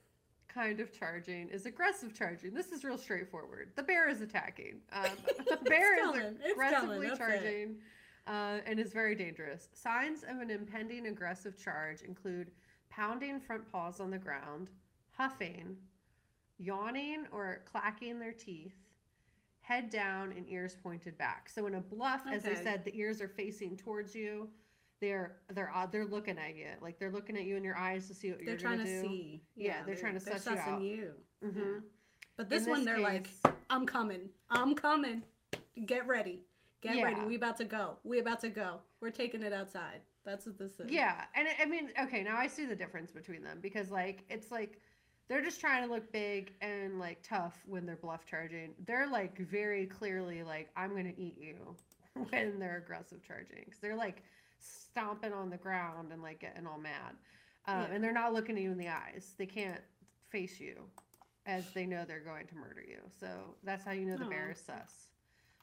kind of charging is aggressive charging. This is real straightforward. The bear is attacking. Um, the bear is. Aggressively charging uh, and is very dangerous. Signs of an impending aggressive charge include pounding front paws on the ground, huffing, yawning or clacking their teeth, head down and ears pointed back. So in a bluff, as I said, the ears are facing towards you. They're they're odd. They're looking at you, like they're looking at you in your eyes to see what They're you're trying gonna do. see. Yeah, they're trying to they're suss you out. you. Mhm. But this, In one, they're like, I'm coming. I'm coming. Get ready. Get ready. We about to go. We about to go. We're taking it outside. That's what this is. Yeah, and I mean, okay, now I see the difference between them because like it's like they're just trying to look big and like tough when they're bluff charging. They're like very clearly like I'm gonna eat you when they're aggressive charging because they're like stomping on the ground and like getting all mad, um, Yeah. and they're not looking at you in the eyes. They can't face you as they know they're going to murder you. So that's how you know the bear is sus.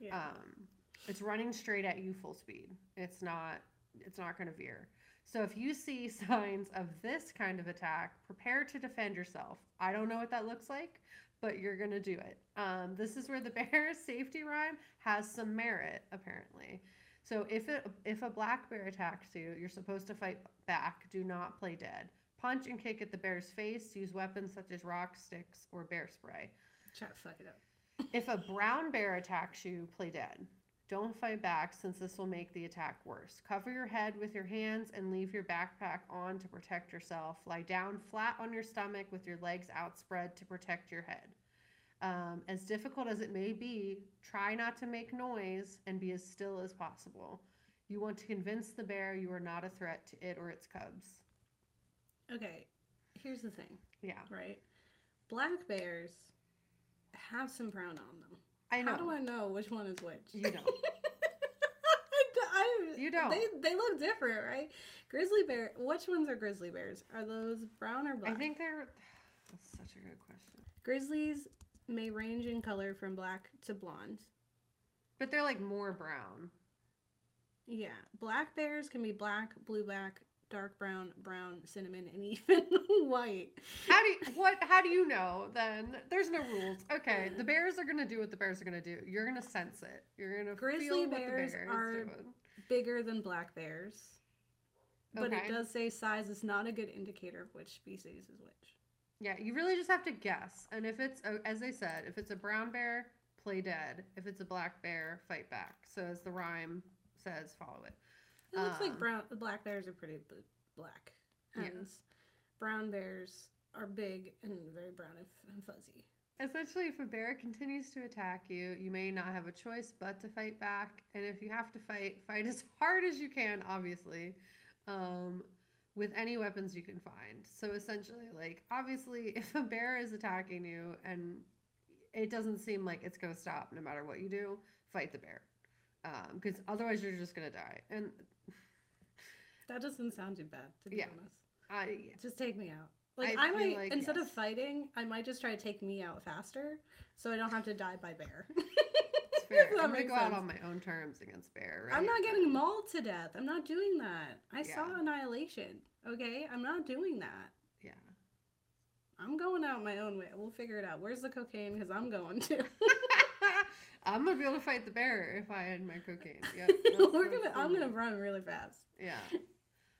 Yeah. Um, it's running straight at you full speed. It's not. It's not going to veer. So if you see signs of this kind of attack, prepare to defend yourself. I don't know what that looks like, but you're going to do it. Um, this is where the bear safety rhyme has some merit, apparently. So if it if a black bear attacks you, you're supposed to fight back. Do not play dead. Punch and kick at the bear's face. Use weapons such as rocks, sticks, or bear spray. Try to fuck it up. If a brown bear attacks you, play dead. Don't fight back since this will make the attack worse. Cover your head with your hands and leave your backpack on to protect yourself. Lie down flat on your stomach with your legs outspread to protect your head. Um, as difficult as it may be, try not to make noise and be as still as possible. You want to convince the bear you are not a threat to it or its cubs. Okay, here's the thing, Yeah, right? Black bears have some brown on them. I know. How do I know which one is which? You don't. I, You don't. They, they look different, right? Grizzly bear. Which ones are grizzly bears? Are those brown or black? I think they're. That's such a good question. grizzlies may range in color from black to blonde. But they're like more brown. Yeah, black bears can be black, blue black, dark brown, brown, cinnamon, and even white. How do you, what? How do you know? Then there's no rules. Okay, the bears are gonna do what the bears are gonna do. You're gonna sense it. You're gonna Grizzly feel what the bears bear are- doing. Bigger than black bears. But Okay. it does say size is not a good indicator of which species is which. Yeah, you really just have to guess. And if it's as I said, if it's a brown bear, play dead. If it's a black bear, fight back. So as the rhyme says, follow it. It looks like Um, brown. The black bears are pretty black, and brown bears are big and very brown and, and fuzzy. Essentially, if a bear continues to attack you, you may not have a choice but to fight back. And if you have to fight, fight as hard as you can, obviously, um, with any weapons you can find. So essentially, like, obviously, if a bear is attacking you and it doesn't seem like it's going to stop no matter what you do, fight the bear. Um, because otherwise, you're just to die. And That doesn't sound too bad, to be Yeah. honest. I, Just take me out. Like I I, might like, instead of fighting, I might just try to take me out faster, so I don't have to die by bear. it's fair. That I'm makes go out on my own terms against bear. Right? I'm not getting mauled to death. I'm not doing that. I Yeah. saw Annihilation. Okay, I'm not doing that. Yeah. I'm going out my own way. We'll figure it out. Where's the cocaine? Because I'm going to. I'm gonna be able to fight the bear if I had my cocaine. Yep, We're gonna. I'm gonna run really fast. Yeah.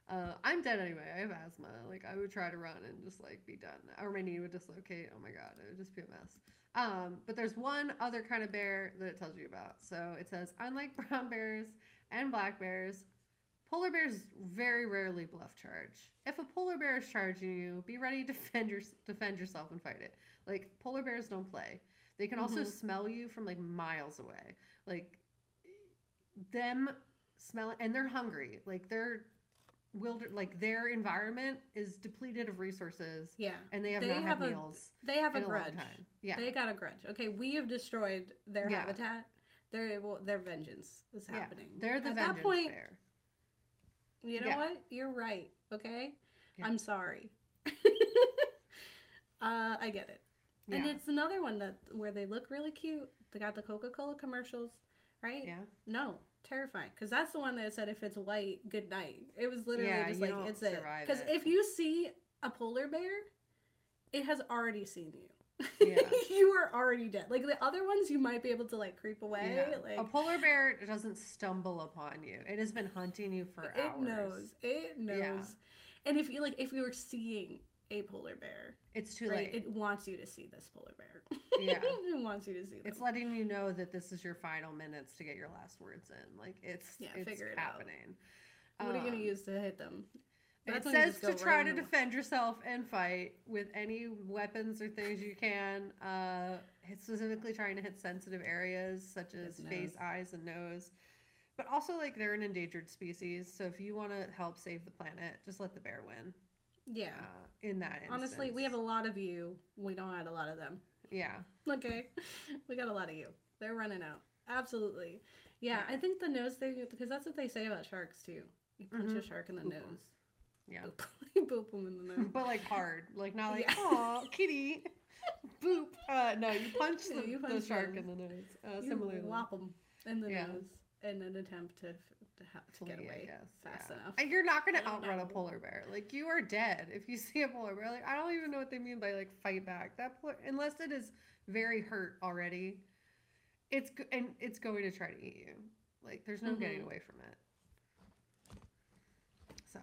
Uh, I'm dead anyway. I have asthma. Like I would try to run and just like be done, or my knee would dislocate. Oh my god, it would just be a mess. Um, but there's one other kind of bear that it tells you about. So it says, unlike brown bears and black bears, polar bears very rarely bluff charge. If a polar bear is charging you, be ready to defend your defend yourself and fight it. Like polar bears don't play. They can also Mhm. smell you from like miles away. Like them smelling, and they're hungry. Like they're wilder. Like their environment is depleted of resources, Yeah, and they have They not have had a meals they have a a grudge. time. Yeah, They got a grudge. Okay, we have destroyed their Yeah. habitat. Their well, their vengeance is Yeah, happening. they're the At vengeance that point, bear. you know Yeah. what? You're right. Okay, Yeah. I'm sorry. uh, I get it. And it's another one that where they look really cute. They got the Coca Cola commercials, right? yeah. No, terrifying. Because that's the one that said if it's white, good night. It was literally Yeah, just like it's it. Because it. if you see a polar bear, it has already seen you. Yeah. you are already dead. Like the other ones, you might be able to like creep away. Yeah. Like a polar bear doesn't stumble upon you. It has been hunting you for it hours. knows. It knows. Yeah. And if you like, if you were seeing a polar bear, It's too right, late. it wants you to see this polar bear. Yeah. it wants you to see them. It's letting you know that this is your final minutes to get your last words in. Like it's Yeah, it's figure it out. happening. what are you gonna Um, use to hit them? It That's says to try right to defend yourself and fight with any weapons or things you can. Uh, specifically trying to hit sensitive areas such as His face, nose. eyes, and nose. But also, like they're an endangered species, so if you want to help save the planet, just let the bear win. Yeah. Uh, in that instance, Honestly, we have a lot of you. We don't have a lot of them. yeah, Okay. we got a lot of you. They're running out. Absolutely. Yeah, Yeah. I think the nose thing, because that's what they say about sharks too. You punch a Mhm. shark in the Boop nose. yeah. Boop. you boop them in the nose. but like hard, like not like Yeah. oh kitty, boop. Uh, no, you punch the, you the shark them. in the nose. Uh, you similarly, whop them in the Yeah. nose in an attempt to, to, ha- to get away guess, fast yeah. enough. And you're not gonna outrun a polar bear. Like you are dead if you see a polar bear. Like I don't even know what they mean by like fight back. That polar, unless it is very hurt already, it's go- and it's going to try to eat you. Like there's no getting Mhm. away from it. So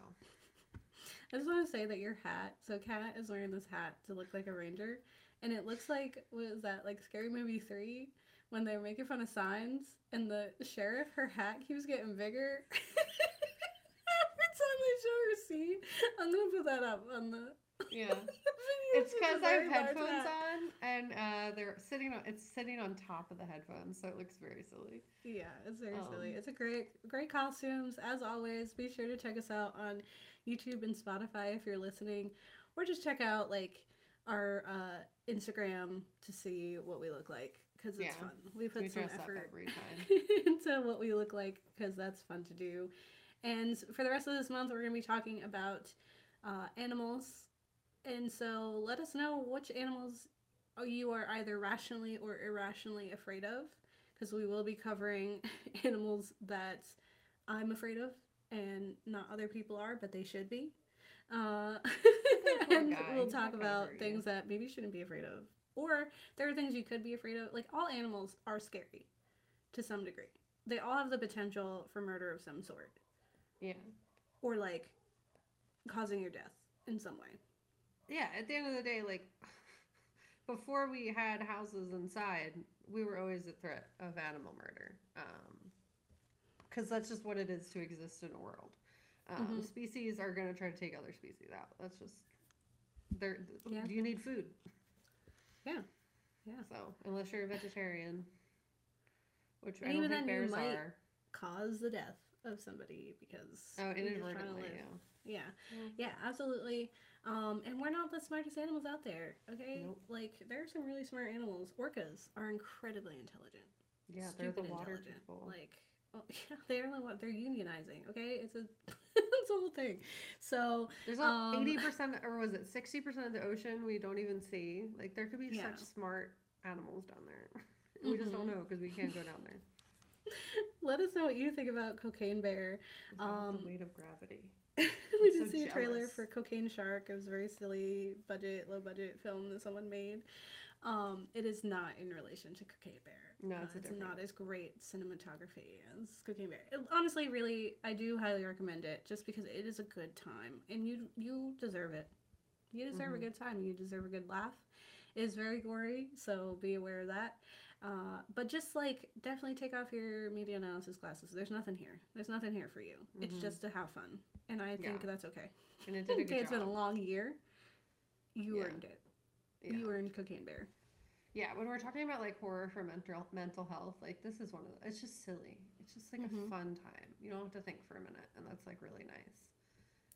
I just want to say that your hat. So Kat is wearing this hat to look like a ranger, and it looks like was that like Scary Movie three when they were making fun of signs, and the sheriff her hat keeps getting bigger. Every time they show her scene, I'm gonna put that up on the. yeah. It's because I have headphones hat. on and uh, they're sitting on it's sitting on top of the headphones, so it looks very silly. Yeah, it's very silly. Um, It's a great, great costumes. As always, be sure to check us out on YouTube and Spotify if you're listening, or just check out like our uh, Instagram to see what we look like because it's Yeah, fun. We put we some effort every time. into what we look like because that's fun to do. And for the rest of this month, we're going to be talking about uh, animals. And so let us know which animals you are either rationally or irrationally afraid of because we will be covering animals that I'm afraid of and not other people are, but they should be. Uh, and guy. we'll talk about things that maybe you shouldn't be afraid of. Or there are things you could be afraid of. Like all animals are scary to some degree. They all have the potential for murder of some sort Yeah. or like causing your death in some way. Yeah, at the end of the day, like before we had houses inside, we were always a threat of animal murder. Um because that's just what it is to exist in a world. Um, Mhm. Species are going to try to take other species out. That's just, they're, Yeah. you need food. Yeah. Yeah. So, unless you're a vegetarian, which And I don't even think then, you bears might are. Cause the death of somebody because Oh, you're just trying to inadvertently, yeah. Yeah. Yeah. Absolutely. Um, and we're not the smartest animals out there, okay? Nope. Like, there are some really smart animals. Orcas are incredibly intelligent. Yeah, they're the water intelligent. people. Like, well, yeah, they're the what they're unionizing, okay? It's a it's a whole thing. So, There's um, eighty percent, or was it sixty percent of the ocean we don't even see? Like there could be Yeah. such smart animals down there. we just don't Mhm. know because we can't go down there. let us know what you think about Cocaine Bear. Um, the weight of gravity. we I'm did so see a trailer for Cocaine Shark. It was a very silly budget, low budget film that someone made. Um, it is not in relation to Cocaine Bear. No, Uh, it's a it's not as great cinematography as Cocaine Bear. It- honestly, really, I do highly recommend it just because it is a good time and you you deserve it. You deserve Mhm. a good time. You deserve a good laugh. It is very gory, so be aware of that. Uh, but just like definitely take off your media analysis glasses. There's nothing here. There's nothing here for you. It's Mhm. just to have fun, and I think Yeah. that's okay. And it did a Okay, good it's been a long year. You Yeah. earned it. Yeah. You earned Cocaine Bear. Yeah, when we're talking about like horror for mental mental health, like this is one of the, it's just silly. It's just like Mhm. a fun time. You don't have to think for a minute, and that's like really nice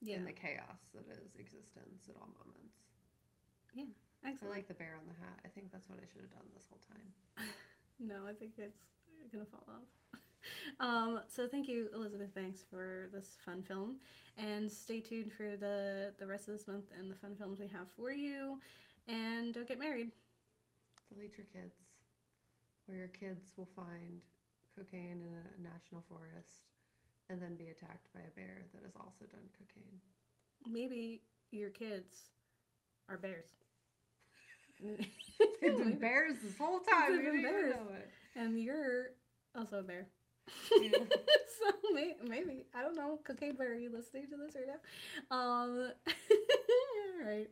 Yeah, in the chaos that is existence at all moments. Yeah. I like the bear on the hat. I think that's what I should have done this whole time. No, I think it's gonna fall off. Um, so thank you, Elizabeth Banks, for this fun film, and stay tuned for the the rest of this month and the fun films we have for you. And don't get married. Delete your kids, or your kids will find cocaine in a national forest and then be attacked by a bear that has also done cocaine. Maybe your kids are bears. They've been bears this whole time. They've been bears. know it. and you're also a bear. Yeah. so may- maybe I don't know. Cocaine bear, are you listening to this right now? Um, all right.